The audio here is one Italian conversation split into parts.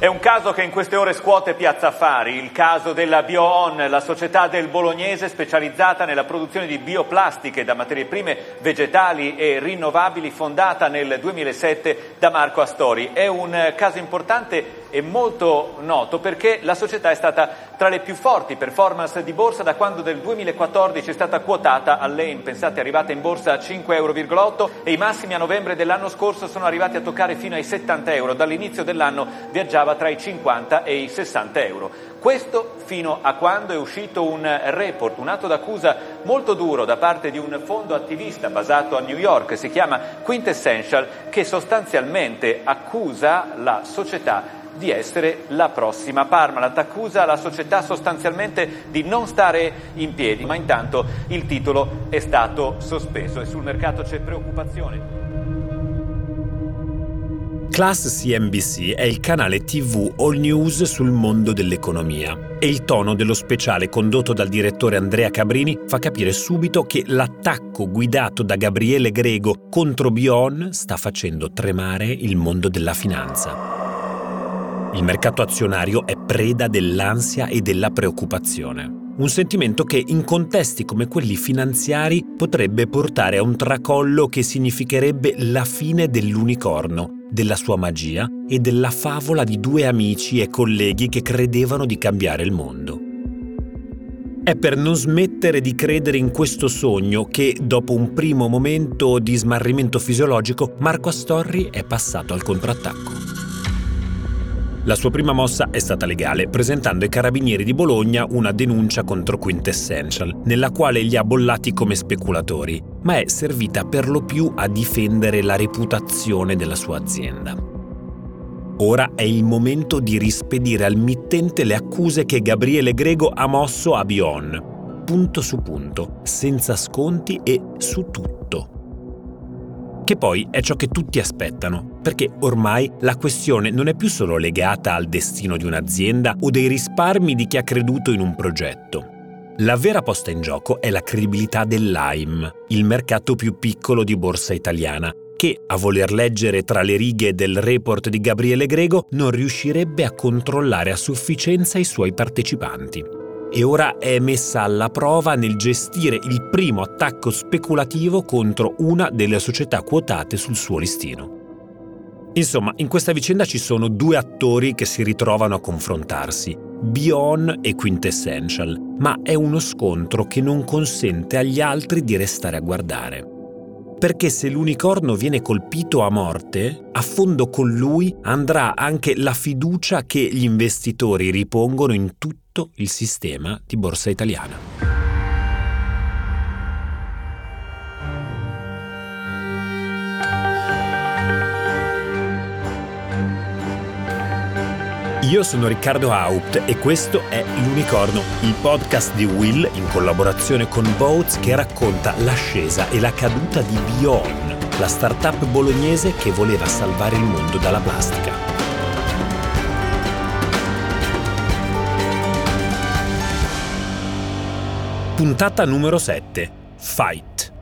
È un caso che in queste ore scuote Piazza Affari, il caso della BioOn, la società del bolognese specializzata nella produzione di bioplastiche da materie prime vegetali e rinnovabili, fondata nel 2007 da Marco Astori. È un caso importante e molto noto perché la società è stata tra le più forti performance di borsa da quando del 2014 è stata quotata all'EIM, pensate è arrivata in borsa a 5,8 euro e i massimi a novembre dell'anno scorso sono arrivati a toccare fino ai 70 euro, dall'inizio dell'anno viaggiava tra i 50 e i 60 euro. Questo fino a quando è uscito un report, un atto d'accusa molto duro da parte di un fondo attivista basato a New York, si chiama Quintessential, che sostanzialmente accusa la società di essere la prossima Parmalat. Accusa la società sostanzialmente di non stare in piedi, ma intanto il titolo è stato sospeso e sul mercato c'è preoccupazione. Class CNBC è il canale TV all news sul mondo dell'economia e il tono dello speciale condotto dal direttore Andrea Cabrini fa capire subito che l'attacco guidato da Gabriele Grego contro Bion sta facendo tremare il mondo della finanza. Il mercato azionario è preda dell'ansia e della preoccupazione. Un sentimento che in contesti come quelli finanziari potrebbe portare a un tracollo che significherebbe la fine dell'unicorno, della sua magia e della favola di due amici e colleghi che credevano di cambiare il mondo. È per non smettere di credere in questo sogno che, dopo un primo momento di smarrimento fisiologico, Marco Astorri è passato al contrattacco. La sua prima mossa è stata legale, presentando ai carabinieri di Bologna una denuncia contro Quintessential, nella quale li ha bollati come speculatori, ma è servita per lo più a difendere la reputazione della sua azienda. Ora è il momento di rispedire al mittente le accuse che Gabriele Grego ha mosso a Bion, punto su punto, senza sconti e su tutto che poi è ciò che tutti aspettano, perché ormai la questione non è più solo legata al destino di un'azienda o dei risparmi di chi ha creduto in un progetto. La vera posta in gioco è la credibilità dell'AIM, il mercato più piccolo di borsa italiana, che, a voler leggere tra le righe del report di Gabriele Grego, non riuscirebbe a controllare a sufficienza i suoi partecipanti e ora è messa alla prova nel gestire il primo attacco speculativo contro una delle società quotate sul suo listino. Insomma, in questa vicenda ci sono due attori che si ritrovano a confrontarsi, Bion e Quintessential, ma è uno scontro che non consente agli altri di restare a guardare. Perché se l'unicorno viene colpito a morte, a fondo con lui andrà anche la fiducia che gli investitori ripongono in tutto il sistema di borsa italiana. Io sono Riccardo Haupt e questo è L'Unicorno, il podcast di Will in collaborazione con Boats che racconta l'ascesa e la caduta di Bion, la startup bolognese che voleva salvare il mondo dalla plastica. Puntata numero 7. Fight.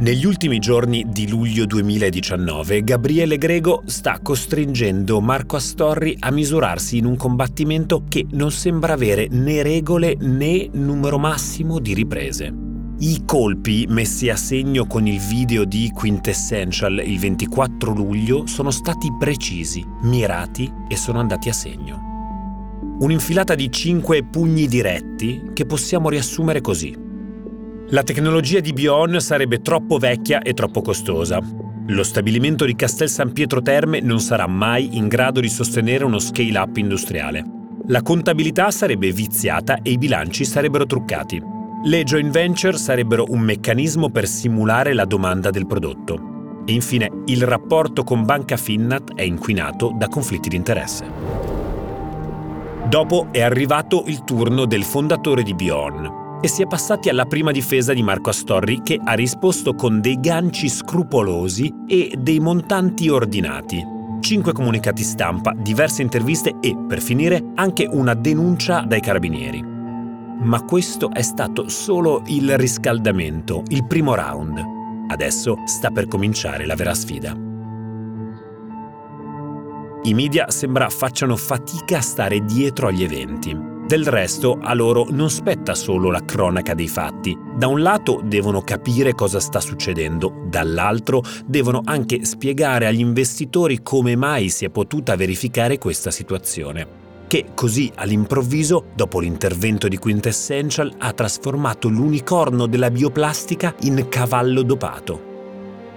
Negli ultimi giorni di luglio 2019, Gabriele Grego sta costringendo Marco Astorri a misurarsi in un combattimento che non sembra avere né regole né numero massimo di riprese. I colpi messi a segno con il video di Quintessential il 24 luglio sono stati precisi, mirati e sono andati a segno. Un'infilata di cinque pugni diretti che possiamo riassumere così. La tecnologia di Bion sarebbe troppo vecchia e troppo costosa. Lo stabilimento di Castel San Pietro Terme non sarà mai in grado di sostenere uno scale-up industriale. La contabilità sarebbe viziata e i bilanci sarebbero truccati. Le joint venture sarebbero un meccanismo per simulare la domanda del prodotto. E infine, il rapporto con Banca Finnat è inquinato da conflitti di interesse. Dopo è arrivato il turno del fondatore di Bjorn e si è passati alla prima difesa di Marco Astorri che ha risposto con dei ganci scrupolosi e dei montanti ordinati. Cinque comunicati stampa, diverse interviste e, per finire, anche una denuncia dai carabinieri. Ma questo è stato solo il riscaldamento, il primo round. Adesso sta per cominciare la vera sfida. I media sembra facciano fatica a stare dietro agli eventi. Del resto a loro non spetta solo la cronaca dei fatti. Da un lato devono capire cosa sta succedendo, dall'altro devono anche spiegare agli investitori come mai si è potuta verificare questa situazione che così all'improvviso, dopo l'intervento di Quintessential, ha trasformato l'unicorno della bioplastica in cavallo dopato.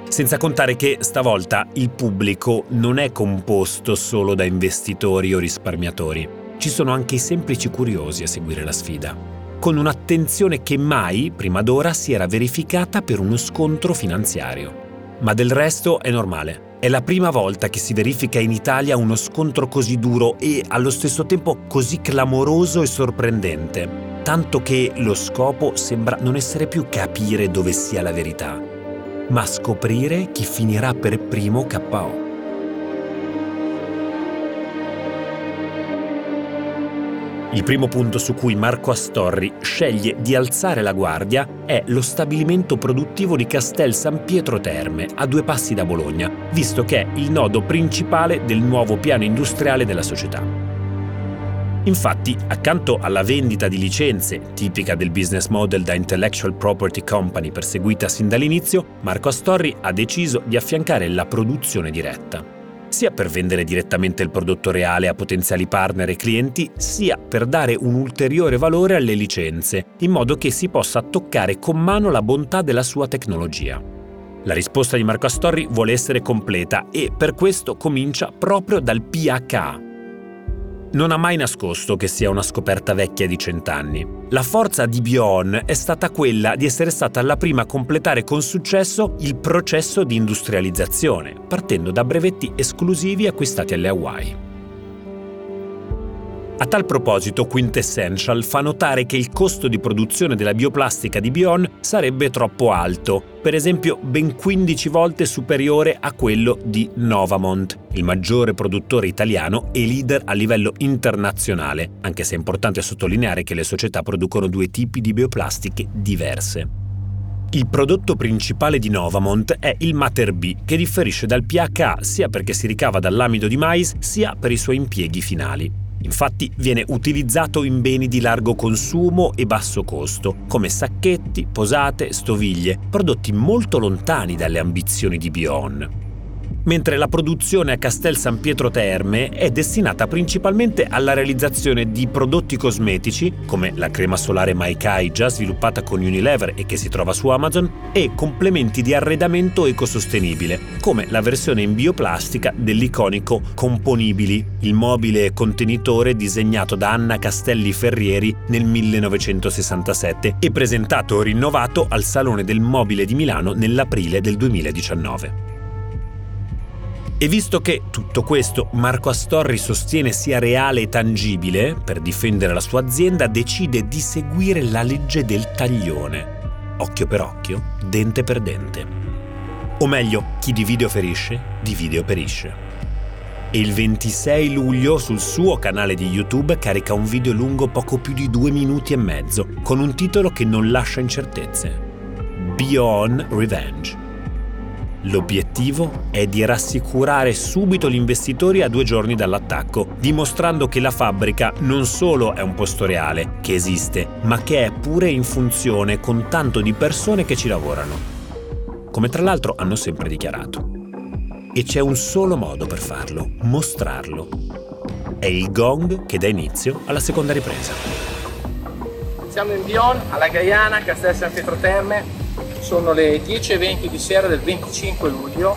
Senza contare che stavolta il pubblico non è composto solo da investitori o risparmiatori ci sono anche i semplici curiosi a seguire la sfida, con un'attenzione che mai, prima d'ora, si era verificata per uno scontro finanziario. Ma del resto è normale. È la prima volta che si verifica in Italia uno scontro così duro e allo stesso tempo così clamoroso e sorprendente, tanto che lo scopo sembra non essere più capire dove sia la verità, ma scoprire chi finirà per primo KO. Il primo punto su cui Marco Astorri sceglie di alzare la guardia è lo stabilimento produttivo di Castel San Pietro Terme, a due passi da Bologna, visto che è il nodo principale del nuovo piano industriale della società. Infatti, accanto alla vendita di licenze, tipica del business model da intellectual property company perseguita sin dall'inizio, Marco Astorri ha deciso di affiancare la produzione diretta sia per vendere direttamente il prodotto reale a potenziali partner e clienti, sia per dare un ulteriore valore alle licenze, in modo che si possa toccare con mano la bontà della sua tecnologia. La risposta di Marco Astorri vuole essere completa e per questo comincia proprio dal PHA, non ha mai nascosto che sia una scoperta vecchia di cent'anni. La forza di Bion è stata quella di essere stata la prima a completare con successo il processo di industrializzazione, partendo da brevetti esclusivi acquistati alle Hawaii. A tal proposito, Quintessential fa notare che il costo di produzione della bioplastica di Bion sarebbe troppo alto, per esempio ben 15 volte superiore a quello di Novamont, il maggiore produttore italiano e leader a livello internazionale, anche se è importante sottolineare che le società producono due tipi di bioplastiche diverse. Il prodotto principale di Novamont è il Mater B, che differisce dal PHA sia perché si ricava dall'amido di mais sia per i suoi impieghi finali. Infatti viene utilizzato in beni di largo consumo e basso costo, come sacchetti, posate, stoviglie, prodotti molto lontani dalle ambizioni di Bion mentre la produzione a Castel San Pietro Terme è destinata principalmente alla realizzazione di prodotti cosmetici, come la crema solare Maikai già sviluppata con Unilever e che si trova su Amazon, e complementi di arredamento ecosostenibile, come la versione in bioplastica dell'iconico Componibili, il mobile contenitore disegnato da Anna Castelli Ferrieri nel 1967 e presentato rinnovato al Salone del Mobile di Milano nell'aprile del 2019. E visto che tutto questo Marco Astorri sostiene sia reale e tangibile, per difendere la sua azienda decide di seguire la legge del taglione. Occhio per occhio, dente per dente. O meglio, chi divide o ferisce, divide o perisce. E il 26 luglio sul suo canale di YouTube carica un video lungo poco più di due minuti e mezzo, con un titolo che non lascia incertezze. Beyond Revenge. L'obiettivo è di rassicurare subito gli investitori a due giorni dall'attacco, dimostrando che la fabbrica non solo è un posto reale, che esiste, ma che è pure in funzione con tanto di persone che ci lavorano. Come tra l'altro hanno sempre dichiarato. E c'è un solo modo per farlo, mostrarlo. È il gong che dà inizio alla seconda ripresa. Siamo in Bion, alla Gaiana, Castel San Pietro Terme, sono le 10.20 di sera del 25 luglio.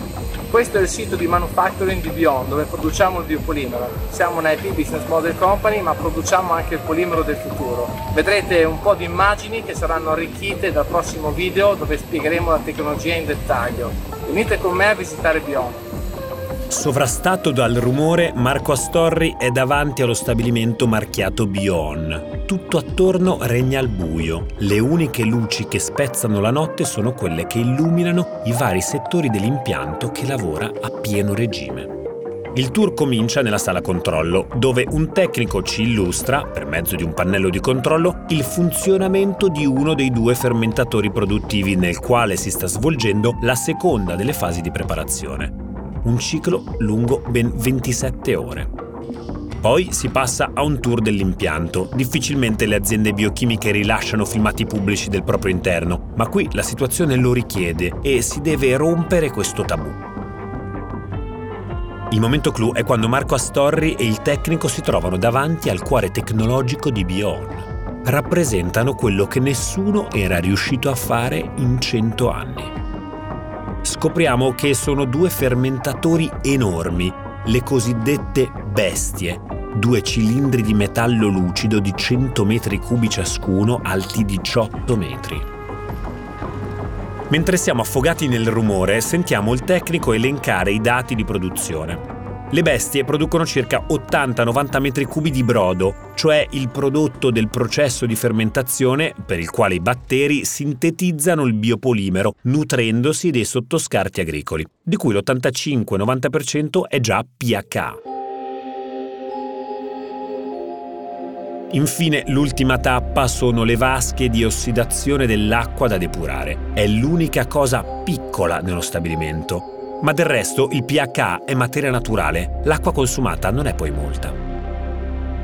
Questo è il sito di manufacturing di Beyond dove produciamo il biopolimero. Siamo una IP Business Model Company ma produciamo anche il polimero del futuro. Vedrete un po' di immagini che saranno arricchite dal prossimo video dove spiegheremo la tecnologia in dettaglio. Venite con me a visitare Beyond. Sovrastato dal rumore, Marco Astorri è davanti allo stabilimento marchiato Bion. Tutto attorno regna al buio. Le uniche luci che spezzano la notte sono quelle che illuminano i vari settori dell'impianto che lavora a pieno regime. Il tour comincia nella sala controllo, dove un tecnico ci illustra, per mezzo di un pannello di controllo, il funzionamento di uno dei due fermentatori produttivi nel quale si sta svolgendo la seconda delle fasi di preparazione. Un ciclo lungo ben 27 ore. Poi si passa a un tour dell'impianto. Difficilmente le aziende biochimiche rilasciano filmati pubblici del proprio interno, ma qui la situazione lo richiede e si deve rompere questo tabù. Il momento clou è quando Marco Astorri e il tecnico si trovano davanti al cuore tecnologico di Bion. Rappresentano quello che nessuno era riuscito a fare in cento anni. Scopriamo che sono due fermentatori enormi, le cosiddette bestie, due cilindri di metallo lucido di 100 metri cubi ciascuno, alti 18 metri. Mentre siamo affogati nel rumore, sentiamo il tecnico elencare i dati di produzione. Le bestie producono circa 80-90 metri cubi di brodo, cioè il prodotto del processo di fermentazione per il quale i batteri sintetizzano il biopolimero nutrendosi dei sottoscarti agricoli, di cui l'85-90% è già pH. Infine, l'ultima tappa sono le vasche di ossidazione dell'acqua da depurare. È l'unica cosa piccola nello stabilimento. Ma del resto il pH è materia naturale, l'acqua consumata non è poi molta.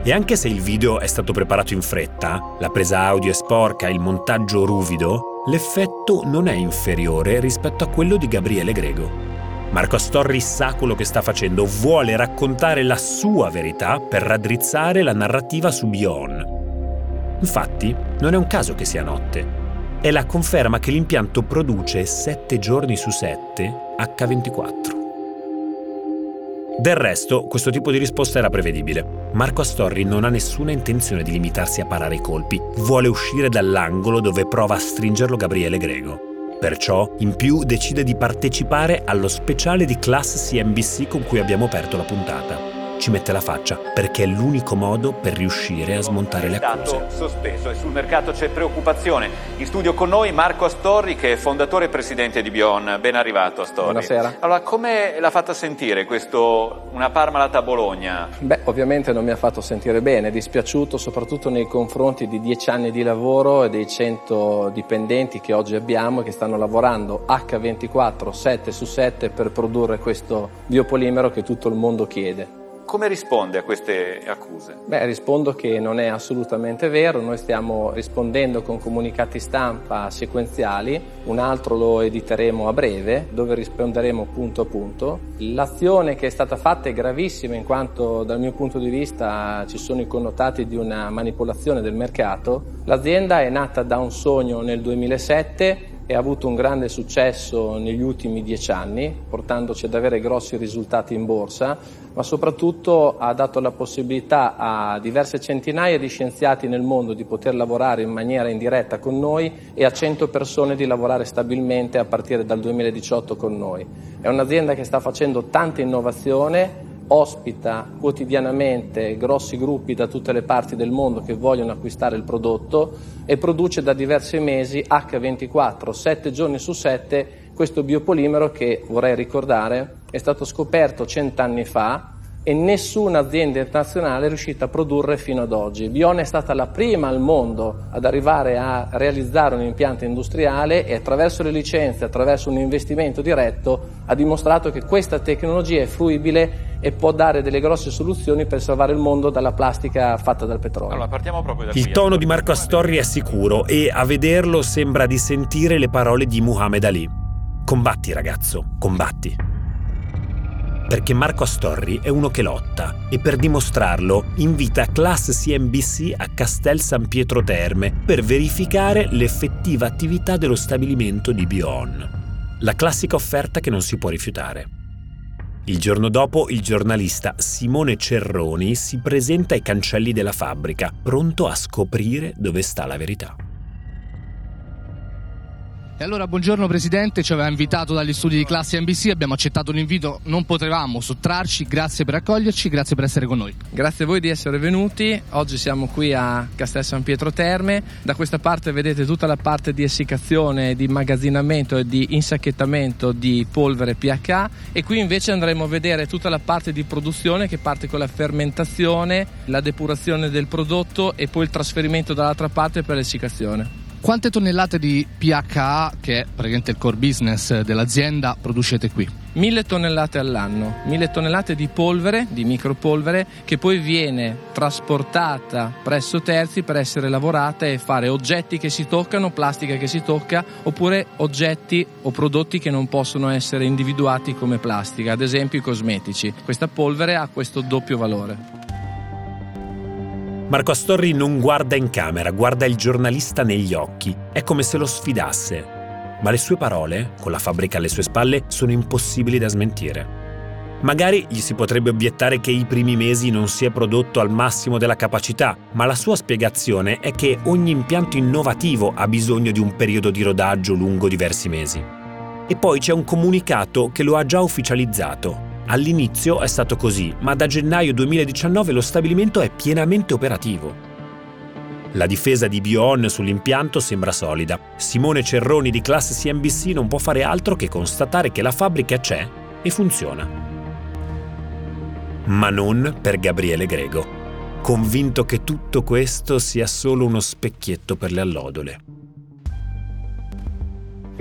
E anche se il video è stato preparato in fretta, la presa audio è sporca e il montaggio ruvido, l'effetto non è inferiore rispetto a quello di Gabriele Grego. Marco Astorri sa quello che sta facendo, vuole raccontare la sua verità per raddrizzare la narrativa su Bion. Infatti, non è un caso che sia notte. È la conferma che l'impianto produce 7 giorni su 7 H24. Del resto, questo tipo di risposta era prevedibile. Marco Astorri non ha nessuna intenzione di limitarsi a parare i colpi, vuole uscire dall'angolo dove prova a stringerlo Gabriele Grego. Perciò, in più, decide di partecipare allo speciale di Class CNBC con cui abbiamo aperto la puntata. Ci mette la faccia perché è l'unico modo per riuscire a smontare le accuse. sospeso e sul mercato c'è preoccupazione. In studio con noi Marco Astorri che è fondatore e presidente di Bion. Ben arrivato Astorri. Buonasera. Allora, come l'ha fatta sentire questo una Parmalat a Bologna? Beh, ovviamente non mi ha fatto sentire bene, è dispiaciuto soprattutto nei confronti di dieci anni di lavoro e dei 100 dipendenti che oggi abbiamo e che stanno lavorando H24 7 su 7 per produrre questo biopolimero che tutto il mondo chiede. Come risponde a queste accuse? Beh, rispondo che non è assolutamente vero, noi stiamo rispondendo con comunicati stampa sequenziali, un altro lo editeremo a breve dove risponderemo punto a punto. L'azione che è stata fatta è gravissima in quanto dal mio punto di vista ci sono i connotati di una manipolazione del mercato. L'azienda è nata da un sogno nel 2007 e ha avuto un grande successo negli ultimi dieci anni, portandoci ad avere grossi risultati in borsa, ma soprattutto ha dato la possibilità a diverse centinaia di scienziati nel mondo di poter lavorare in maniera indiretta con noi e a 100 persone di lavorare stabilmente a partire dal 2018 con noi. È un'azienda che sta facendo tanta innovazione, ospita quotidianamente grossi gruppi da tutte le parti del mondo che vogliono acquistare il prodotto e produce da diversi mesi H24, 7 giorni su 7, questo biopolimero che, vorrei ricordare, è stato scoperto cent'anni fa e nessuna azienda internazionale è riuscita a produrre fino ad oggi. Bion è stata la prima al mondo ad arrivare a realizzare un impianto industriale e attraverso le licenze, attraverso un investimento diretto, ha dimostrato che questa tecnologia è fruibile e può dare delle grosse soluzioni per salvare il mondo dalla plastica fatta dal petrolio. Allora, partiamo proprio da il qui. tono di Marco Astorri è sicuro e a vederlo sembra di sentire le parole di Muhammad Ali. Combatti ragazzo, combatti perché Marco Astorri è uno che lotta e per dimostrarlo invita Class CNBC a Castel San Pietro Terme per verificare l'effettiva attività dello stabilimento di Bion. La classica offerta che non si può rifiutare. Il giorno dopo il giornalista Simone Cerroni si presenta ai cancelli della fabbrica, pronto a scoprire dove sta la verità. E allora buongiorno Presidente, ci aveva invitato dagli studi di classe NBC, abbiamo accettato l'invito, non potevamo sottrarci, grazie per accoglierci, grazie per essere con noi. Grazie a voi di essere venuti, oggi siamo qui a Castel San Pietro Terme, da questa parte vedete tutta la parte di essiccazione, di immagazzinamento e di insacchettamento di polvere pH e qui invece andremo a vedere tutta la parte di produzione che parte con la fermentazione, la depurazione del prodotto e poi il trasferimento dall'altra parte per l'essiccazione. Quante tonnellate di PHA, che è praticamente il core business dell'azienda, producete qui? Mille tonnellate all'anno, mille tonnellate di polvere, di micropolvere, che poi viene trasportata presso terzi per essere lavorata e fare oggetti che si toccano, plastica che si tocca, oppure oggetti o prodotti che non possono essere individuati come plastica, ad esempio i cosmetici. Questa polvere ha questo doppio valore. Marco Astorri non guarda in camera, guarda il giornalista negli occhi. È come se lo sfidasse. Ma le sue parole, con la fabbrica alle sue spalle, sono impossibili da smentire. Magari gli si potrebbe obiettare che i primi mesi non si è prodotto al massimo della capacità, ma la sua spiegazione è che ogni impianto innovativo ha bisogno di un periodo di rodaggio lungo diversi mesi. E poi c'è un comunicato che lo ha già ufficializzato. All'inizio è stato così, ma da gennaio 2019 lo stabilimento è pienamente operativo. La difesa di Bion sull'impianto sembra solida. Simone Cerroni di classe CNBC non può fare altro che constatare che la fabbrica c'è e funziona. Ma non per Gabriele Grego, convinto che tutto questo sia solo uno specchietto per le allodole.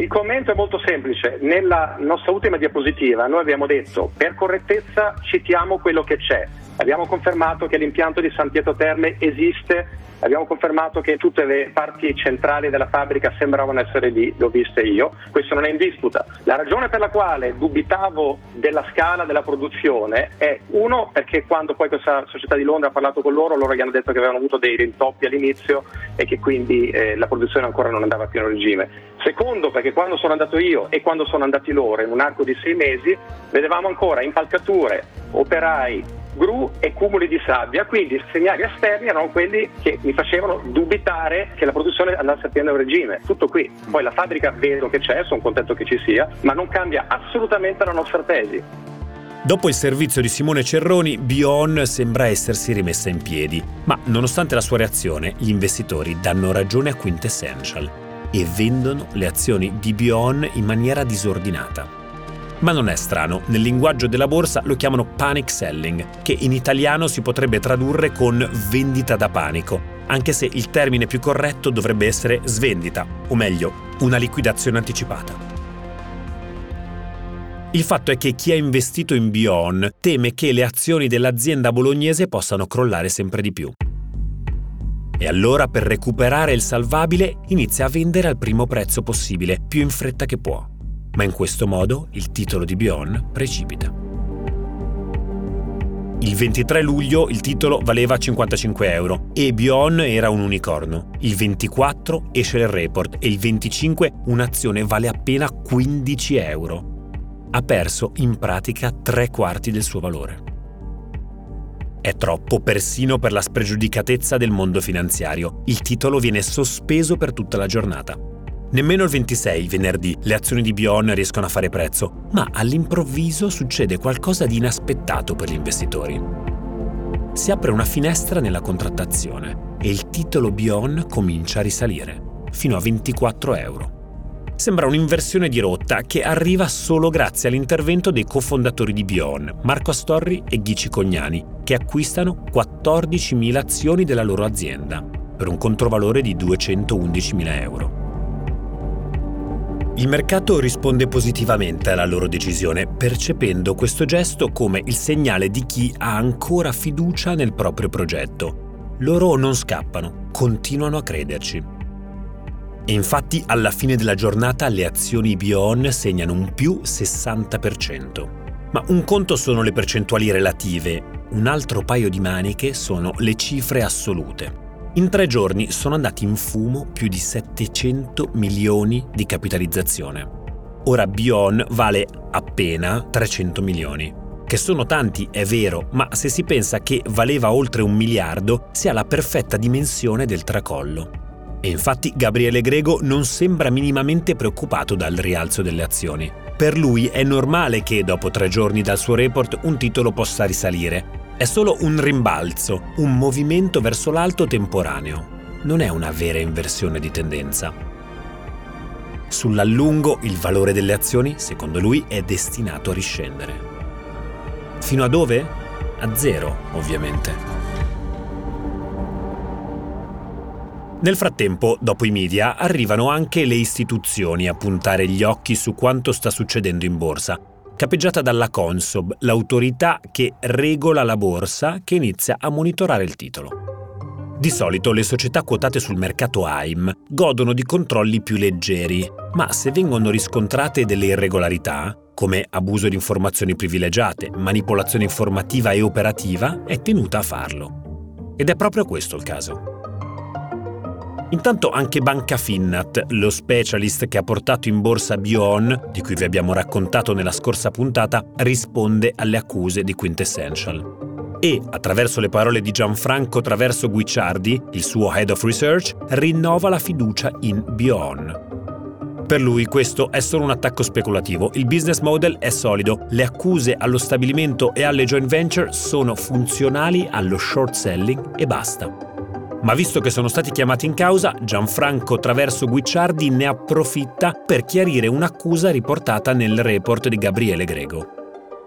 Il commento è molto semplice. Nella nostra ultima diapositiva noi abbiamo detto per correttezza citiamo quello che c'è. Abbiamo confermato che l'impianto di San Pietro Terme esiste Abbiamo confermato che tutte le parti centrali della fabbrica sembravano essere lì, l'ho viste io, questo non è in disputa. La ragione per la quale dubitavo della scala della produzione è uno perché quando poi questa società di Londra ha parlato con loro, loro gli hanno detto che avevano avuto dei rintoppi all'inizio e che quindi eh, la produzione ancora non andava a pieno regime. Secondo perché quando sono andato io e quando sono andati loro in un arco di sei mesi vedevamo ancora impalcature, operai, gru e cumuli di sabbia, quindi segnali esterni erano quelli che mi facevano dubitare che la produzione andasse a pieno regime. Tutto qui. Poi la fabbrica vedo che c'è, sono contento che ci sia, ma non cambia assolutamente la nostra tesi. Dopo il servizio di Simone Cerroni, Bion sembra essersi rimessa in piedi, ma nonostante la sua reazione, gli investitori danno ragione a Quintessential e vendono le azioni di Bion in maniera disordinata. Ma non è strano, nel linguaggio della borsa lo chiamano panic selling, che in italiano si potrebbe tradurre con vendita da panico, anche se il termine più corretto dovrebbe essere svendita, o meglio, una liquidazione anticipata. Il fatto è che chi ha investito in Bion teme che le azioni dell'azienda bolognese possano crollare sempre di più. E allora per recuperare il salvabile inizia a vendere al primo prezzo possibile, più in fretta che può ma in questo modo il titolo di Bion precipita. Il 23 luglio il titolo valeva 55 euro e Bion era un unicorno. Il 24 esce il report e il 25 un'azione vale appena 15 euro. Ha perso in pratica tre quarti del suo valore. È troppo persino per la spregiudicatezza del mondo finanziario. Il titolo viene sospeso per tutta la giornata. Nemmeno il 26, venerdì, le azioni di Bion riescono a fare prezzo, ma all'improvviso succede qualcosa di inaspettato per gli investitori. Si apre una finestra nella contrattazione e il titolo Bion comincia a risalire, fino a 24 euro. Sembra un'inversione di rotta che arriva solo grazie all'intervento dei cofondatori di Bion, Marco Astorri e Ghici Cognani, che acquistano 14.000 azioni della loro azienda, per un controvalore di 211.000 euro. Il mercato risponde positivamente alla loro decisione, percependo questo gesto come il segnale di chi ha ancora fiducia nel proprio progetto. Loro non scappano, continuano a crederci. E infatti alla fine della giornata le azioni Bion segnano un più 60%. Ma un conto sono le percentuali relative, un altro paio di maniche sono le cifre assolute. In tre giorni sono andati in fumo più di 700 milioni di capitalizzazione. Ora Bion vale appena 300 milioni. Che sono tanti, è vero, ma se si pensa che valeva oltre un miliardo, si ha la perfetta dimensione del tracollo. E infatti Gabriele Grego non sembra minimamente preoccupato dal rialzo delle azioni. Per lui è normale che dopo tre giorni dal suo report un titolo possa risalire. È solo un rimbalzo, un movimento verso l'alto temporaneo. Non è una vera inversione di tendenza. Sull'allungo il valore delle azioni, secondo lui, è destinato a riscendere. Fino a dove? A zero, ovviamente. Nel frattempo, dopo i media, arrivano anche le istituzioni a puntare gli occhi su quanto sta succedendo in borsa, capeggiata dalla Consob, l'autorità che regola la borsa che inizia a monitorare il titolo. Di solito le società quotate sul mercato AIM godono di controlli più leggeri, ma se vengono riscontrate delle irregolarità, come abuso di informazioni privilegiate, manipolazione informativa e operativa, è tenuta a farlo. Ed è proprio questo il caso. Intanto anche Banca Finnat, lo specialist che ha portato in borsa Bion, di cui vi abbiamo raccontato nella scorsa puntata, risponde alle accuse di Quintessential. E, attraverso le parole di Gianfranco Traverso Guicciardi, il suo head of research, rinnova la fiducia in Bion. Per lui questo è solo un attacco speculativo, il business model è solido, le accuse allo stabilimento e alle joint venture sono funzionali allo short selling e basta. Ma visto che sono stati chiamati in causa, Gianfranco Traverso Guicciardi ne approfitta per chiarire un'accusa riportata nel report di Gabriele Grego.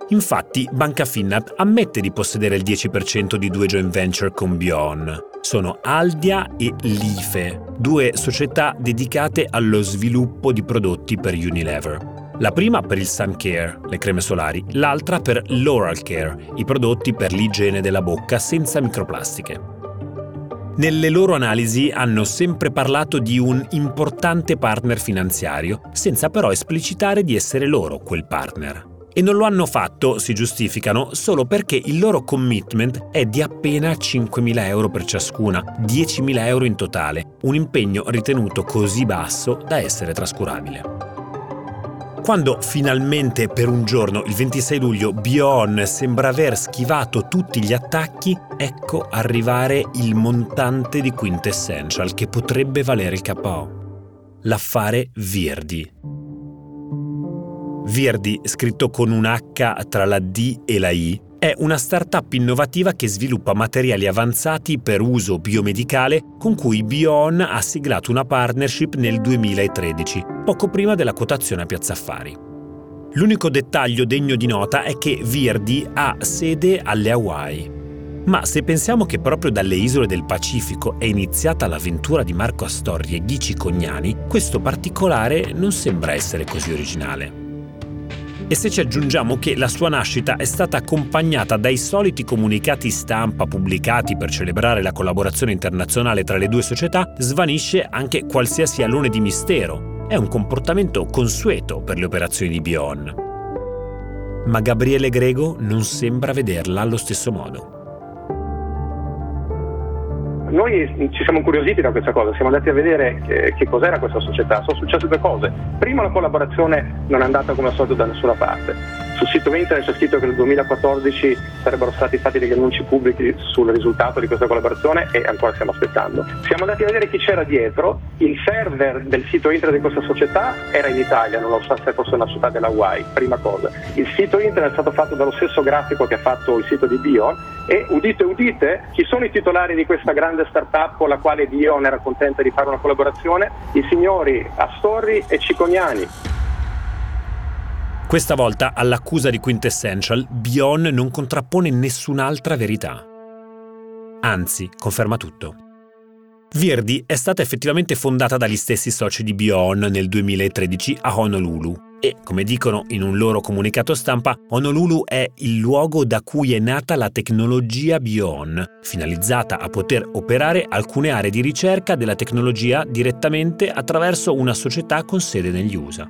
Infatti, Banca Finnat ammette di possedere il 10% di due joint venture con Bion. Sono Aldia e Life, due società dedicate allo sviluppo di prodotti per Unilever. La prima per il Sun Care, le creme solari, l'altra per l'Oral Care, i prodotti per l'igiene della bocca senza microplastiche. Nelle loro analisi hanno sempre parlato di un importante partner finanziario, senza però esplicitare di essere loro quel partner. E non lo hanno fatto, si giustificano, solo perché il loro commitment è di appena 5.000 euro per ciascuna, 10.000 euro in totale, un impegno ritenuto così basso da essere trascurabile. Quando finalmente per un giorno, il 26 luglio, Bion sembra aver schivato tutti gli attacchi, ecco arrivare il montante di Quintessential che potrebbe valere il KO. L'affare Virdi. Virdi, scritto con un H tra la D e la I, è una startup innovativa che sviluppa materiali avanzati per uso biomedicale con cui Bion ha siglato una partnership nel 2013, poco prima della quotazione a Piazza Affari. L'unico dettaglio degno di nota è che Virdi ha sede alle Hawaii. Ma se pensiamo che proprio dalle isole del Pacifico è iniziata l'avventura di Marco Astorri e Ghici Cognani, questo particolare non sembra essere così originale. E se ci aggiungiamo che la sua nascita è stata accompagnata dai soliti comunicati stampa pubblicati per celebrare la collaborazione internazionale tra le due società, svanisce anche qualsiasi alone di mistero. È un comportamento consueto per le operazioni di Bion. Ma Gabriele Grego non sembra vederla allo stesso modo. Noi ci siamo incuriositi da questa cosa, siamo andati a vedere che, che cos'era questa società. Sono successe due cose. Prima la collaborazione non è andata come al solito da nessuna parte sul sito internet c'è scritto che nel 2014 sarebbero stati fatti degli annunci pubblici sul risultato di questa collaborazione e ancora stiamo aspettando. Siamo andati a vedere chi c'era dietro, il server del sito internet di questa società era in Italia, non lo so se fosse una società della Hawaii, prima cosa. Il sito internet è stato fatto dallo stesso grafico che ha fatto il sito di Bion e udite udite, chi sono i titolari di questa grande startup con la quale Bion era contenta di fare una collaborazione? I signori Astorri e Cicognani. Questa volta all'accusa di Quintessential, Bion non contrappone nessun'altra verità. Anzi, conferma tutto. Virdi è stata effettivamente fondata dagli stessi soci di Bion nel 2013 a Honolulu e, come dicono in un loro comunicato stampa, Honolulu è il luogo da cui è nata la tecnologia Bion, finalizzata a poter operare alcune aree di ricerca della tecnologia direttamente attraverso una società con sede negli USA.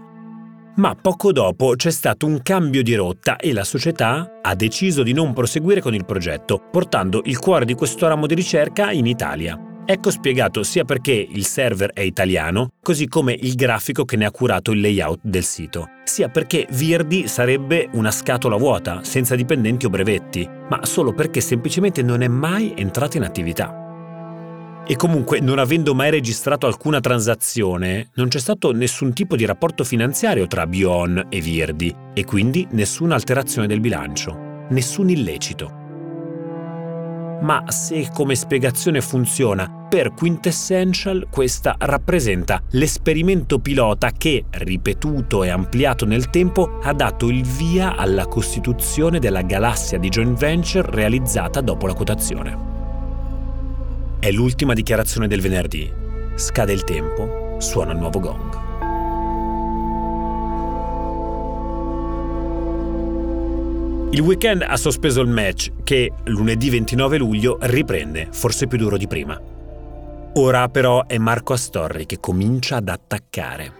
Ma poco dopo c'è stato un cambio di rotta e la società ha deciso di non proseguire con il progetto, portando il cuore di questo ramo di ricerca in Italia. Ecco spiegato sia perché il server è italiano, così come il grafico che ne ha curato il layout del sito, sia perché Virdi sarebbe una scatola vuota, senza dipendenti o brevetti, ma solo perché semplicemente non è mai entrato in attività. E comunque, non avendo mai registrato alcuna transazione, non c'è stato nessun tipo di rapporto finanziario tra Bion e Virdi e quindi nessuna alterazione del bilancio, nessun illecito. Ma se come spiegazione funziona, per Quintessential questa rappresenta l'esperimento pilota che, ripetuto e ampliato nel tempo, ha dato il via alla costituzione della galassia di joint venture realizzata dopo la quotazione. È l'ultima dichiarazione del venerdì. Scade il tempo, suona il nuovo gong. Il weekend ha sospeso il match che lunedì 29 luglio riprende, forse più duro di prima. Ora però è Marco Astorri che comincia ad attaccare.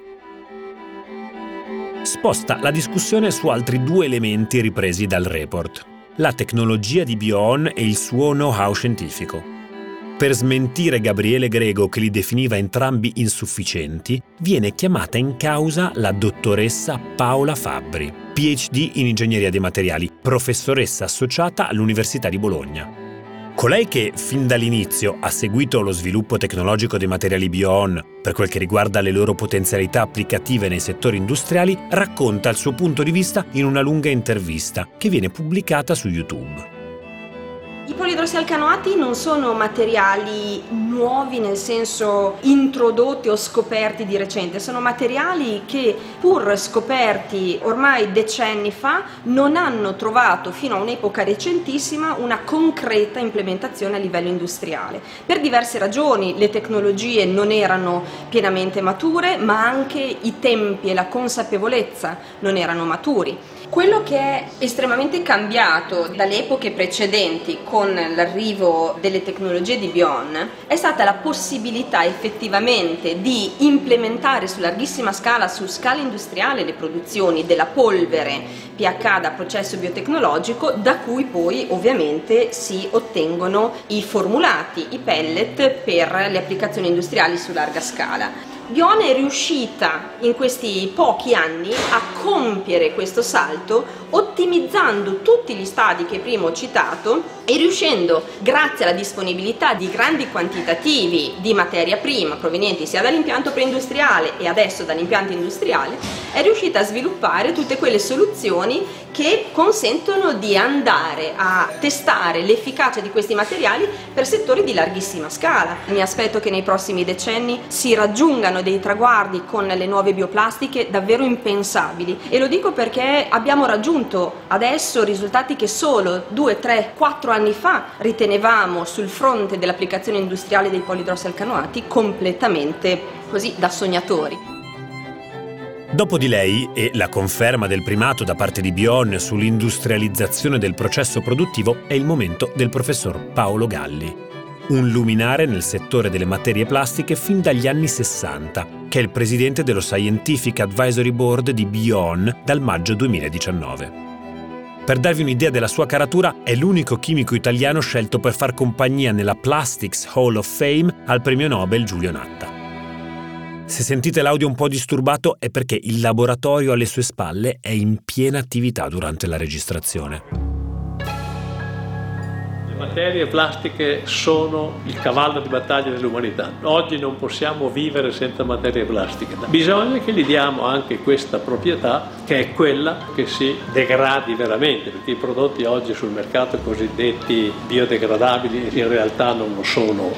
Sposta la discussione su altri due elementi ripresi dal report, la tecnologia di Bion e il suo know-how scientifico. Per smentire Gabriele Grego che li definiva entrambi insufficienti, viene chiamata in causa la dottoressa Paola Fabbri, PhD in ingegneria dei materiali, professoressa associata all'Università di Bologna. Colei che fin dall'inizio ha seguito lo sviluppo tecnologico dei materiali Bion per quel che riguarda le loro potenzialità applicative nei settori industriali, racconta il suo punto di vista in una lunga intervista che viene pubblicata su YouTube. I polidrossi alcanoati non sono materiali nuovi nel senso introdotti o scoperti di recente, sono materiali che pur scoperti ormai decenni fa non hanno trovato fino a un'epoca recentissima una concreta implementazione a livello industriale. Per diverse ragioni le tecnologie non erano pienamente mature, ma anche i tempi e la consapevolezza non erano maturi. Quello che è estremamente cambiato dalle epoche precedenti con l'arrivo delle tecnologie di Bion è stata la possibilità effettivamente di implementare su larghissima scala, su scala industriale, le produzioni della polvere pH da processo biotecnologico da cui poi ovviamente si ottengono i formulati, i pellet per le applicazioni industriali su larga scala. Bione è riuscita in questi pochi anni a compiere questo salto ottimizzando tutti gli stadi che prima ho citato e riuscendo, grazie alla disponibilità di grandi quantitativi di materia prima provenienti sia dall'impianto preindustriale e adesso dall'impianto industriale, è riuscita a sviluppare tutte quelle soluzioni che consentono di andare a testare l'efficacia di questi materiali per settori di larghissima scala. Mi aspetto che nei prossimi decenni si raggiungano dei traguardi con le nuove bioplastiche davvero impensabili e lo dico perché abbiamo raggiunto adesso risultati che solo 2, 3, 4 anni fa ritenevamo sul fronte dell'applicazione industriale dei polidrossalcanoati completamente così da sognatori. Dopo di lei e la conferma del primato da parte di Bion sull'industrializzazione del processo produttivo è il momento del professor Paolo Galli, un luminare nel settore delle materie plastiche fin dagli anni 60, che è il presidente dello Scientific Advisory Board di Bion dal maggio 2019. Per darvi un'idea della sua caratura, è l'unico chimico italiano scelto per far compagnia nella Plastics Hall of Fame al premio Nobel Giulio Natta. Se sentite l'audio un po' disturbato è perché il laboratorio alle sue spalle è in piena attività durante la registrazione. Le materie plastiche sono il cavallo di battaglia dell'umanità. Oggi non possiamo vivere senza materie plastiche. Bisogna che gli diamo anche questa proprietà che è quella che si degradi veramente, perché i prodotti oggi sul mercato cosiddetti biodegradabili in realtà non lo sono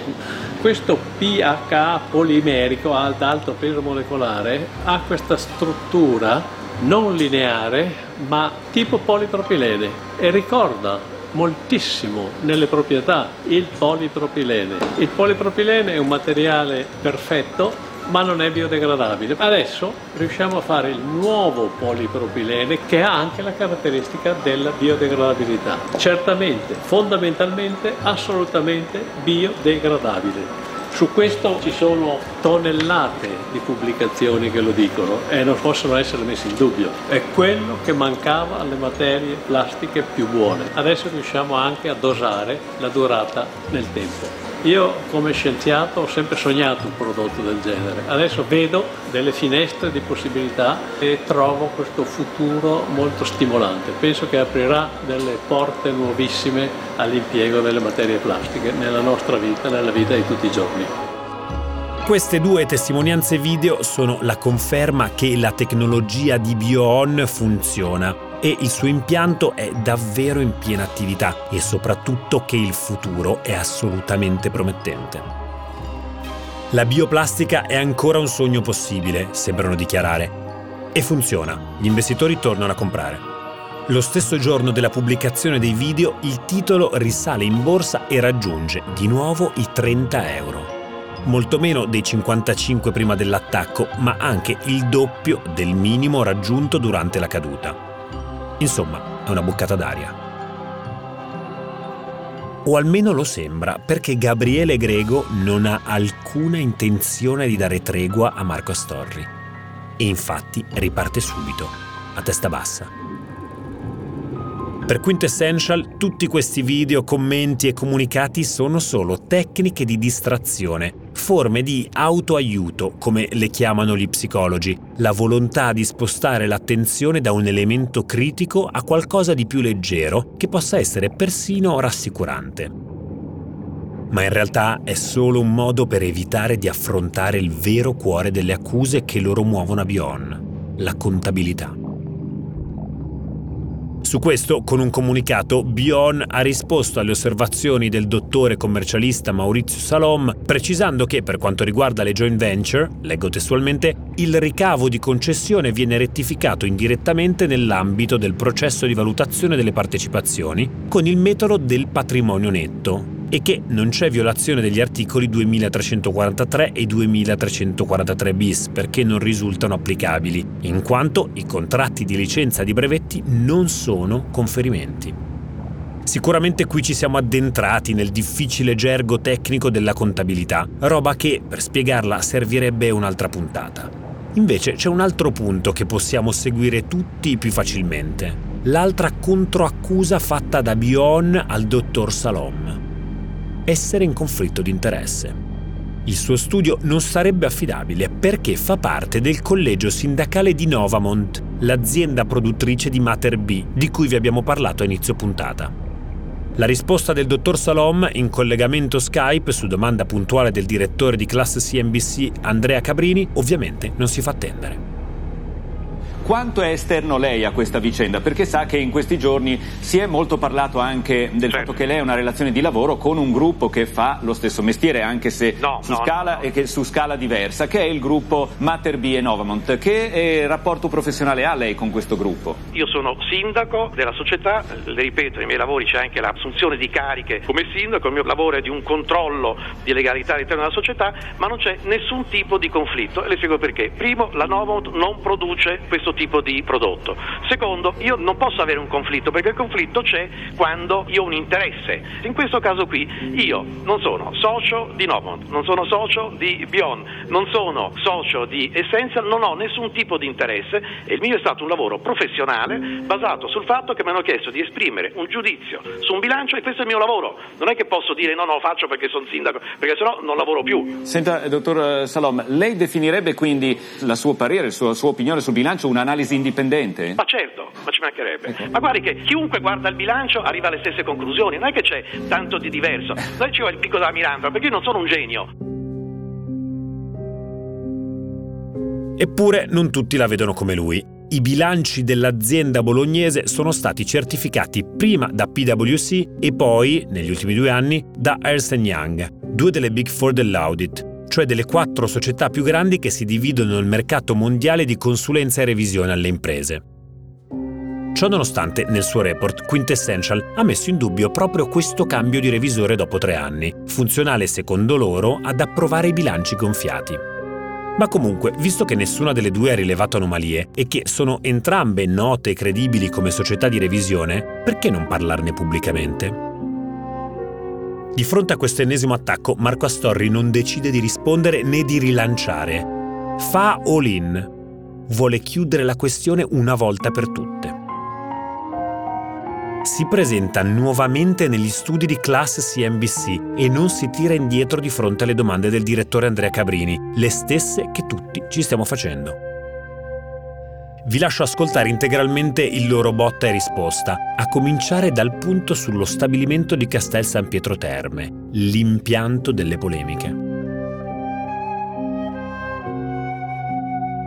questo pH polimerico ad alto peso molecolare ha questa struttura non lineare ma tipo politropilene e ricorda moltissimo nelle proprietà il politropilene. Il politropilene è un materiale perfetto ma non è biodegradabile. Adesso riusciamo a fare il nuovo polipropilene che ha anche la caratteristica della biodegradabilità. Certamente, fondamentalmente, assolutamente biodegradabile. Su questo ci sono tonnellate di pubblicazioni che lo dicono e non possono essere messe in dubbio. È quello che mancava alle materie plastiche più buone. Adesso riusciamo anche a dosare la durata nel tempo. Io come scienziato ho sempre sognato un prodotto del genere, adesso vedo delle finestre di possibilità e trovo questo futuro molto stimolante. Penso che aprirà delle porte nuovissime all'impiego delle materie plastiche nella nostra vita, nella vita di tutti i giorni. Queste due testimonianze video sono la conferma che la tecnologia di BioOn funziona e il suo impianto è davvero in piena attività e soprattutto che il futuro è assolutamente promettente. La bioplastica è ancora un sogno possibile, sembrano dichiarare. E funziona, gli investitori tornano a comprare. Lo stesso giorno della pubblicazione dei video il titolo risale in borsa e raggiunge di nuovo i 30 euro. Molto meno dei 55 prima dell'attacco, ma anche il doppio del minimo raggiunto durante la caduta. Insomma, è una boccata d'aria. O almeno lo sembra, perché Gabriele Grego non ha alcuna intenzione di dare tregua a Marco Astorri. E infatti riparte subito, a testa bassa. Per Quintessential tutti questi video, commenti e comunicati sono solo tecniche di distrazione, forme di autoaiuto, come le chiamano gli psicologi, la volontà di spostare l'attenzione da un elemento critico a qualcosa di più leggero che possa essere persino rassicurante. Ma in realtà è solo un modo per evitare di affrontare il vero cuore delle accuse che loro muovono a Bion, la contabilità. Su questo, con un comunicato, Bion ha risposto alle osservazioni del dottore commercialista Maurizio Salom, precisando che per quanto riguarda le joint venture, leggo testualmente, il ricavo di concessione viene rettificato indirettamente nell'ambito del processo di valutazione delle partecipazioni con il metodo del patrimonio netto, e che non c'è violazione degli articoli 2343 e 2343 bis perché non risultano applicabili, in quanto i contratti di licenza di brevetti non sono conferimenti. Sicuramente qui ci siamo addentrati nel difficile gergo tecnico della contabilità, roba che, per spiegarla, servirebbe un'altra puntata. Invece c'è un altro punto che possiamo seguire tutti più facilmente. L'altra controaccusa fatta da Bion al dottor Salom essere in conflitto di interesse. Il suo studio non sarebbe affidabile perché fa parte del collegio sindacale di Novamont, l'azienda produttrice di Mater B, di cui vi abbiamo parlato a inizio puntata. La risposta del dottor Salom in collegamento Skype su domanda puntuale del direttore di classe CNBC Andrea Cabrini ovviamente non si fa attendere. Quanto è esterno lei a questa vicenda? Perché sa che in questi giorni si è molto parlato anche del certo. fatto che lei ha una relazione di lavoro con un gruppo che fa lo stesso mestiere, anche se no, su, no, scala, no. su, scala, diversa, che è il gruppo Mater B e Novamont. Che eh, rapporto professionale ha lei con questo gruppo? Io sono sindaco della società, le ripeto, nei miei lavori c'è anche l'assunzione di cariche come sindaco, il mio lavoro è di un controllo di legalità all'interno della società, ma non c'è nessun tipo di conflitto e le spiego perché. Primo, la Novamont non produce questo tipo di prodotto. Secondo, io non posso avere un conflitto perché il conflitto c'è quando io ho un interesse. In questo caso qui io non sono socio di Novont, non sono socio di Bion, non sono socio di Essential, non ho nessun tipo di interesse e il mio è stato un lavoro professionale basato sul fatto che mi hanno chiesto di esprimere un giudizio su un bilancio e questo è il mio lavoro. Non è che posso dire no, no, lo faccio perché sono sindaco, perché sennò non lavoro più. Senta, dottor Salom, lei definirebbe quindi la sua parere, la sua, opinione sul bilancio un'analisi indipendente? Ma certo, ma ci mancherebbe. Ma guardi che chiunque guarda il bilancio arriva alle stesse conclusioni, non è che c'è tanto di diverso. Noi ci vuole il picco della Miranda, perché io non sono un genio. Eppure non tutti la vedono come lui. I bilanci dell'azienda bolognese sono stati certificati prima da PwC e poi, negli ultimi due anni, da Ernst Young, due delle Big Four dell'audit, cioè delle quattro società più grandi che si dividono nel mercato mondiale di consulenza e revisione alle imprese. Ciò nonostante, nel suo report, Quintessential ha messo in dubbio proprio questo cambio di revisore dopo tre anni, funzionale secondo loro ad approvare i bilanci gonfiati. Ma comunque, visto che nessuna delle due ha rilevato anomalie e che sono entrambe note e credibili come società di revisione, perché non parlarne pubblicamente? Di fronte a questo ennesimo attacco, Marco Astorri non decide di rispondere né di rilanciare. Fa all-in. Vuole chiudere la questione una volta per tutte. si presenta nuovamente negli studi di classe CNBC e non si tira indietro di fronte alle domande del direttore Andrea Cabrini, le stesse che tutti ci stiamo facendo. Vi lascio ascoltare integralmente il loro botta e risposta, a cominciare dal punto sullo stabilimento di Castel San Pietro Terme, l'impianto delle polemiche.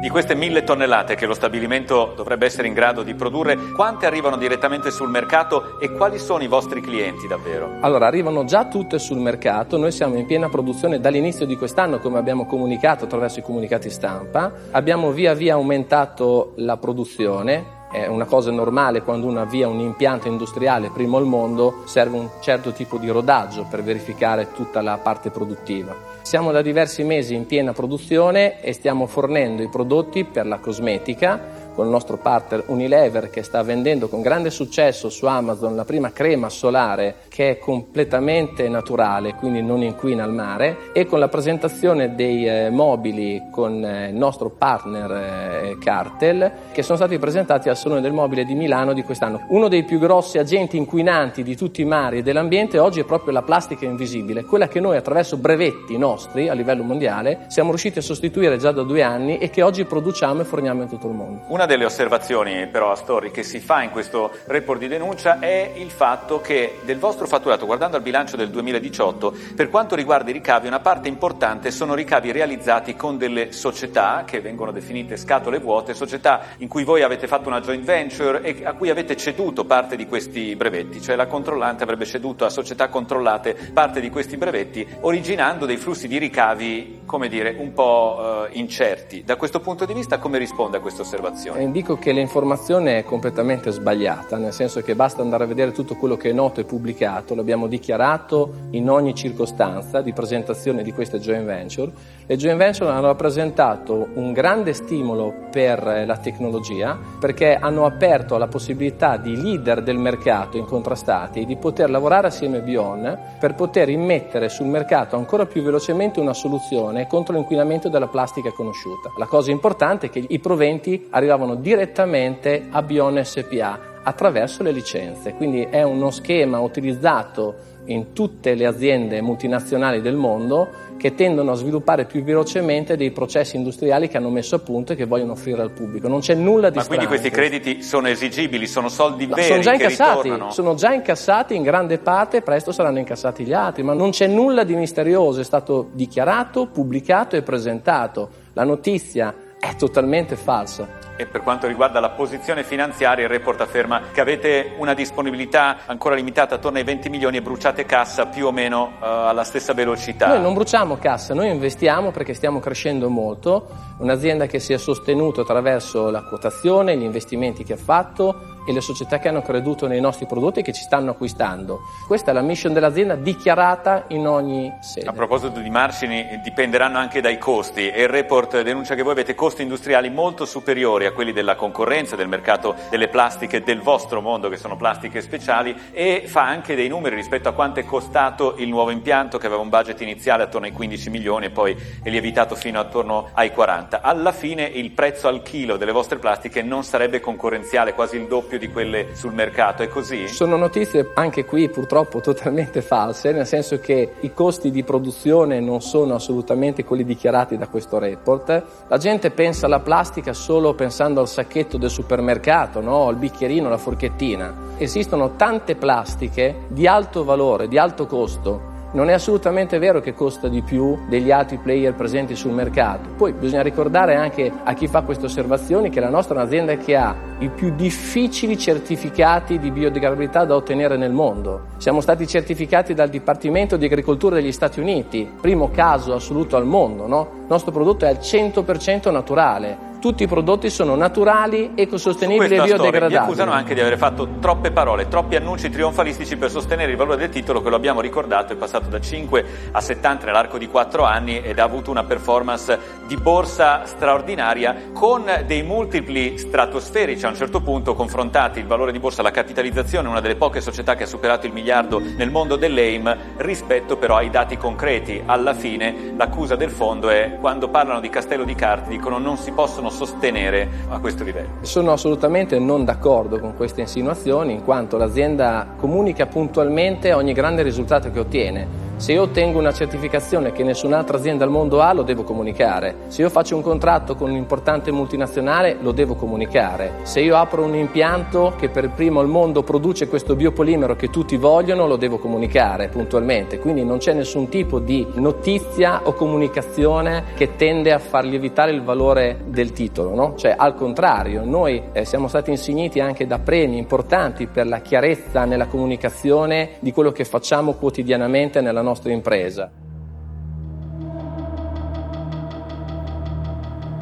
Di queste mille tonnellate che lo stabilimento dovrebbe essere in grado di produrre, quante arrivano direttamente sul mercato e quali sono i vostri clienti davvero? Allora, arrivano già tutte sul mercato, noi siamo in piena produzione dall'inizio di quest'anno, come abbiamo comunicato attraverso i comunicati stampa, abbiamo via via aumentato la produzione, è una cosa normale quando uno avvia un impianto industriale primo al mondo, serve un certo tipo di rodaggio per verificare tutta la parte produttiva. Siamo da diversi mesi in piena produzione e stiamo fornendo i prodotti per la cosmetica con il nostro partner Unilever che sta vendendo con grande successo su Amazon la prima crema solare che è completamente naturale, quindi non inquina il mare e con la presentazione dei eh, mobili con eh, il nostro partner eh, Cartel che sono stati presentati al Salone del Mobile di Milano di quest'anno. Uno dei più grossi agenti inquinanti di tutti i mari e dell'ambiente oggi è proprio la plastica invisibile, quella che noi attraverso brevetti nostri a livello mondiale siamo riusciti a sostituire già da due anni e che oggi produciamo e forniamo in tutto il mondo. Una delle osservazioni però, Astori, che si fa in questo report di denuncia è il fatto che del vostro fatturato, guardando al bilancio del 2018, per quanto riguarda i ricavi, una parte importante sono ricavi realizzati con delle società che vengono definite scatole vuote, società in cui voi avete fatto una joint venture e a cui avete ceduto parte di questi brevetti, cioè la controllante avrebbe ceduto a società controllate parte di questi brevetti, originando dei flussi di ricavi, come dire, un po' eh, incerti. Da questo punto di vista come risponde a questa osservazione? Indico che l'informazione è completamente sbagliata, nel senso che basta andare a vedere tutto quello che è noto e pubblicato, l'abbiamo dichiarato in ogni circostanza di presentazione di queste joint venture. Le joint venture hanno rappresentato un grande stimolo per la tecnologia perché hanno aperto la possibilità di leader del mercato incontrastati di poter lavorare assieme a Bion per poter immettere sul mercato ancora più velocemente una soluzione contro l'inquinamento della plastica conosciuta. La cosa importante è che i proventi arrivavano direttamente a Bion SPA attraverso le licenze, quindi è uno schema utilizzato in tutte le aziende multinazionali del mondo che tendono a sviluppare più velocemente dei processi industriali che hanno messo a punto e che vogliono offrire al pubblico. Non c'è nulla di Ma strano. quindi questi crediti sono esigibili, sono soldi No, veri sono già incassati, sono già incassati in grande parte, presto saranno incassati gli altri, ma non c'è nulla di misterioso, è stato dichiarato, pubblicato e presentato. La notizia è totalmente falsa. E per quanto riguarda la posizione finanziaria, il report afferma che avete una disponibilità ancora limitata attorno ai 20 milioni e bruciate cassa più o meno eh, alla stessa velocità. Noi non bruciamo cassa, noi investiamo perché stiamo crescendo molto, un'azienda che si è sostenuta attraverso la quotazione, gli investimenti che ha fatto e le società che hanno creduto nei nostri prodotti e che ci stanno acquistando. Questa è la mission dell'azienda dichiarata in ogni sede. A proposito di margini, dipenderanno anche dai costi e il report denuncia che voi avete costi industriali molto superiori a quelli della concorrenza, del mercato delle plastiche del vostro mondo, che sono plastiche speciali, e fa anche dei numeri rispetto a quanto è costato il nuovo impianto che aveva un budget iniziale attorno ai 15 milioni e poi è lievitato fino attorno ai 40. Alla fine il prezzo al chilo delle vostre plastiche non sarebbe concorrenziale, quasi il doppio di quelle sul mercato, è così? Sono notizie anche qui purtroppo totalmente false, nel senso che i costi di produzione non sono assolutamente quelli dichiarati da questo report. La gente pensa alla plastica solo pensando al sacchetto del supermercato, no? al bicchierino, alla forchettina. Esistono tante plastiche di alto valore, di alto costo, non è assolutamente vero che costa di più degli altri player presenti sul mercato. Poi bisogna ricordare anche a chi fa queste osservazioni che la nostra è un'azienda che ha i più difficili certificati di biodegradabilità da ottenere nel mondo. Siamo stati certificati dal Dipartimento di Agricoltura degli Stati Uniti, primo caso assoluto al mondo, no? Il nostro prodotto è al 100% naturale. Tutti i prodotti sono naturali, ecosostenibili e biodegradabili. accusano anche di aver fatto troppe parole, troppi annunci trionfalistici per sostenere il valore del titolo che lo abbiamo ricordato è passato da 5 a 70 nell'arco di 4 anni ed ha avuto una performance di borsa straordinaria con dei multipli stratosferici a un certo punto confrontati il valore di borsa, la capitalizzazione, una delle poche società che ha superato il miliardo nel mondo dell'AIM rispetto però ai dati concreti. Alla fine l'accusa del fondo è quando parlano di castello di carte dicono non si possono possono sostenere a questo livello. Sono assolutamente non d'accordo con queste insinuazioni in quanto l'azienda comunica puntualmente ogni grande risultato che ottiene. Se io ottengo una certificazione che nessun'altra azienda al mondo ha, lo devo comunicare. Se io faccio un contratto con un'importante multinazionale, lo devo comunicare. Se io apro un impianto che per primo al mondo produce questo biopolimero che tutti vogliono, lo devo comunicare puntualmente. Quindi non c'è nessun tipo di notizia o comunicazione che tende a far lievitare il valore del titolo, no? Cioè, al contrario, noi eh, siamo stati insigniti anche da premi importanti per la chiarezza nella comunicazione di quello che facciamo quotidianamente nella nostra impresa.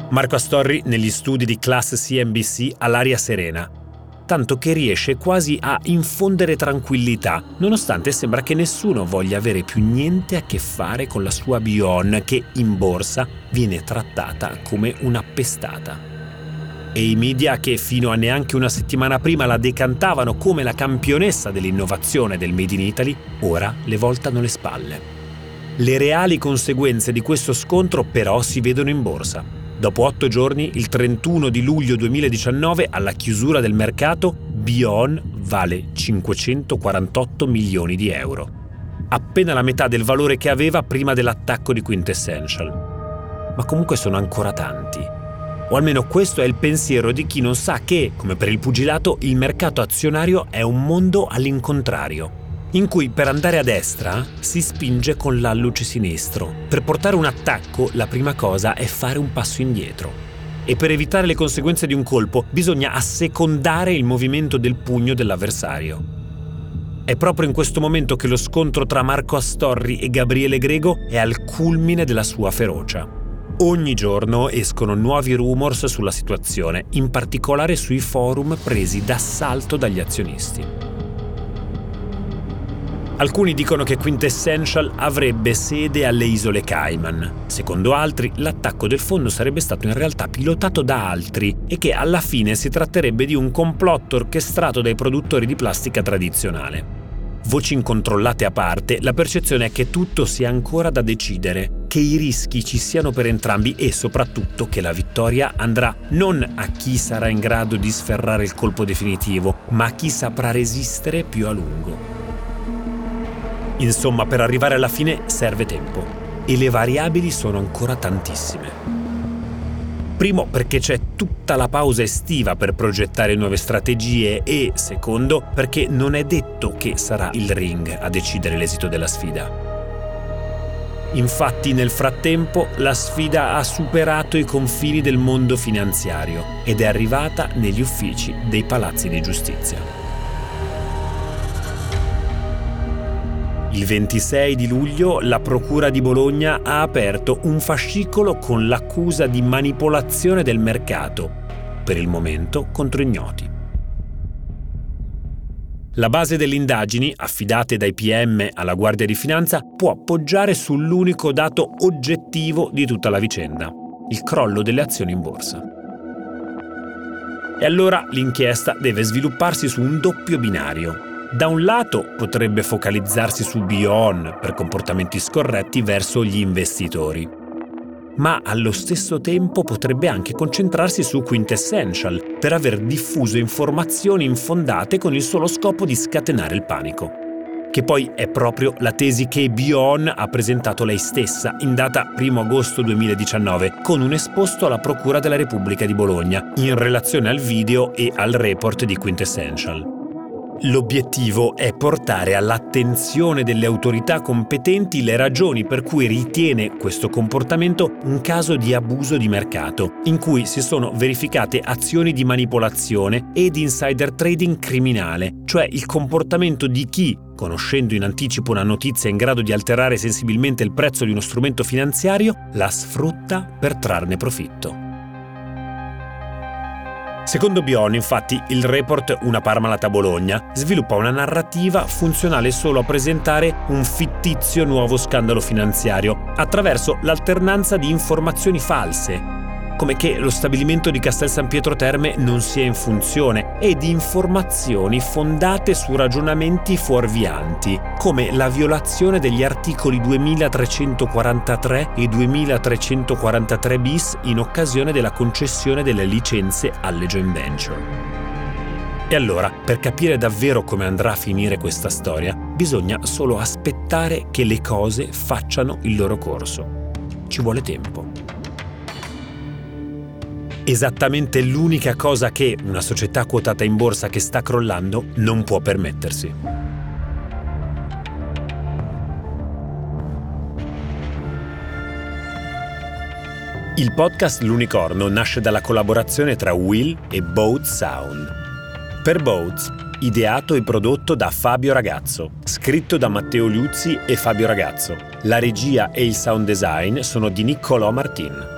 Marco Astorri negli studi di Class CNBC ha l'aria serena, tanto che riesce quasi a infondere tranquillità, nonostante sembra che nessuno voglia avere più niente a che fare con la sua Bion che in borsa viene trattata come un'appestata. E i media che fino a neanche una settimana prima la decantavano come la campionessa dell'innovazione del Made in Italy, ora le voltano le spalle. Le reali conseguenze di questo scontro però si vedono in borsa. Dopo otto giorni, il 31 di luglio 2019, alla chiusura del mercato, Bion vale 548 milioni di euro. Appena la metà del valore che aveva prima dell'attacco di Quintessential. Ma comunque sono ancora tanti. O almeno questo è il pensiero di chi non sa che, come per il pugilato, il mercato azionario è un mondo all'incontrario, in cui per andare a destra si spinge con l'alluce sinistro. Per portare un attacco la prima cosa è fare un passo indietro. E per evitare le conseguenze di un colpo bisogna assecondare il movimento del pugno dell'avversario. È proprio in questo momento che lo scontro tra Marco Astorri e Gabriele Grego è al culmine della sua ferocia. Ogni giorno escono nuovi rumors sulla situazione, in particolare sui forum presi d'assalto dagli azionisti. Alcuni dicono che Quintessential avrebbe sede alle isole Cayman. Secondo altri, l'attacco del fondo sarebbe stato in realtà pilotato da altri e che alla fine si tratterebbe di un complotto orchestrato dai produttori di plastica tradizionale. Voci incontrollate a parte, la percezione è che tutto sia ancora da decidere, che i rischi ci siano per entrambi e soprattutto che la vittoria andrà non a chi sarà in grado di sferrare il colpo definitivo, ma a chi saprà resistere più a lungo. Insomma, per arrivare alla fine serve tempo e le variabili sono ancora tantissime. Primo perché c'è tutta la pausa estiva per progettare nuove strategie e secondo perché non è detto che sarà il ring a decidere l'esito della sfida. Infatti nel frattempo la sfida ha superato i confini del mondo finanziario ed è arrivata negli uffici dei palazzi di giustizia. Il 26 di luglio la Procura di Bologna ha aperto un fascicolo con l'accusa di manipolazione del mercato, per il momento contro ignoti. La base delle indagini, affidate dai PM alla Guardia di Finanza, può appoggiare sull'unico dato oggettivo di tutta la vicenda, il crollo delle azioni in borsa. E allora l'inchiesta deve svilupparsi su un doppio binario, da un lato potrebbe focalizzarsi su Bion per comportamenti scorretti verso gli investitori, ma allo stesso tempo potrebbe anche concentrarsi su Quintessential per aver diffuso informazioni infondate con il solo scopo di scatenare il panico. Che poi è proprio la tesi che Bion ha presentato lei stessa in data 1 agosto 2019 con un esposto alla Procura della Repubblica di Bologna in relazione al video e al report di Quintessential. L'obiettivo è portare all'attenzione delle autorità competenti le ragioni per cui ritiene questo comportamento un caso di abuso di mercato, in cui si sono verificate azioni di manipolazione e di insider trading criminale, cioè il comportamento di chi, conoscendo in anticipo una notizia in grado di alterare sensibilmente il prezzo di uno strumento finanziario, la sfrutta per trarne profitto. Secondo Bion, infatti, il report Una Parmalat Bologna sviluppa una narrativa funzionale solo a presentare un fittizio nuovo scandalo finanziario attraverso l'alternanza di informazioni false. Come che lo stabilimento di Castel San Pietro Terme non sia in funzione e di informazioni fondate su ragionamenti fuorvianti, come la violazione degli articoli 2343 e 2343 bis in occasione della concessione delle licenze alle joint venture. E allora, per capire davvero come andrà a finire questa storia, bisogna solo aspettare che le cose facciano il loro corso. Ci vuole tempo. Esattamente l'unica cosa che una società quotata in borsa che sta crollando non può permettersi. Il podcast L'Unicorno nasce dalla collaborazione tra Will e Boat Sound per Boats, ideato e prodotto da Fabio Ragazzo, scritto da Matteo Liuzzi e Fabio Ragazzo. La regia e il sound design sono di Niccolò Martin.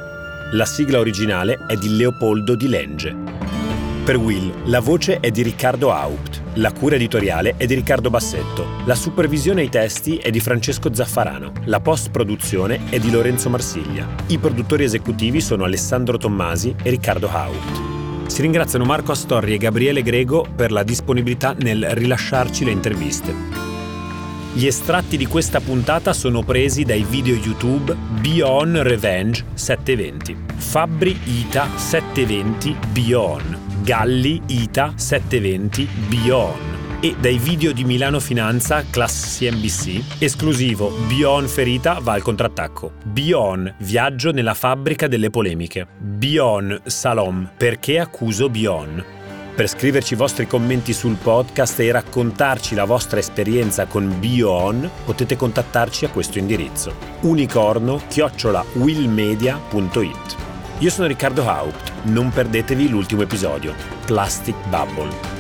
La sigla originale è di Leopoldo Di Lenge. Per Will, la voce è di Riccardo Haupt, la cura editoriale è di Riccardo Bassetto, la supervisione ai testi è di Francesco Zaffarano, la post-produzione è di Lorenzo Marsiglia. I produttori esecutivi sono Alessandro Tommasi e Riccardo Haupt. Si ringraziano Marco Astorri e Gabriele Grego per la disponibilità nel rilasciarci le interviste. Gli estratti di questa puntata sono presi dai video YouTube Beyond Revenge 720, Fabri Ita 720 Beyond, Galli Ita 720 Beyond. E dai video di Milano Finanza Class CNBC, esclusivo Bion Ferita va al contrattacco, Bion Viaggio nella fabbrica delle polemiche, Bion Salom Perché accuso Bion. Per scriverci i vostri commenti sul podcast e raccontarci la vostra esperienza con Bion, potete contattarci a questo indirizzo unicorno chiocciola willmedia.it. Io sono Riccardo Haupt, non perdetevi l'ultimo episodio, Plastic Bubble.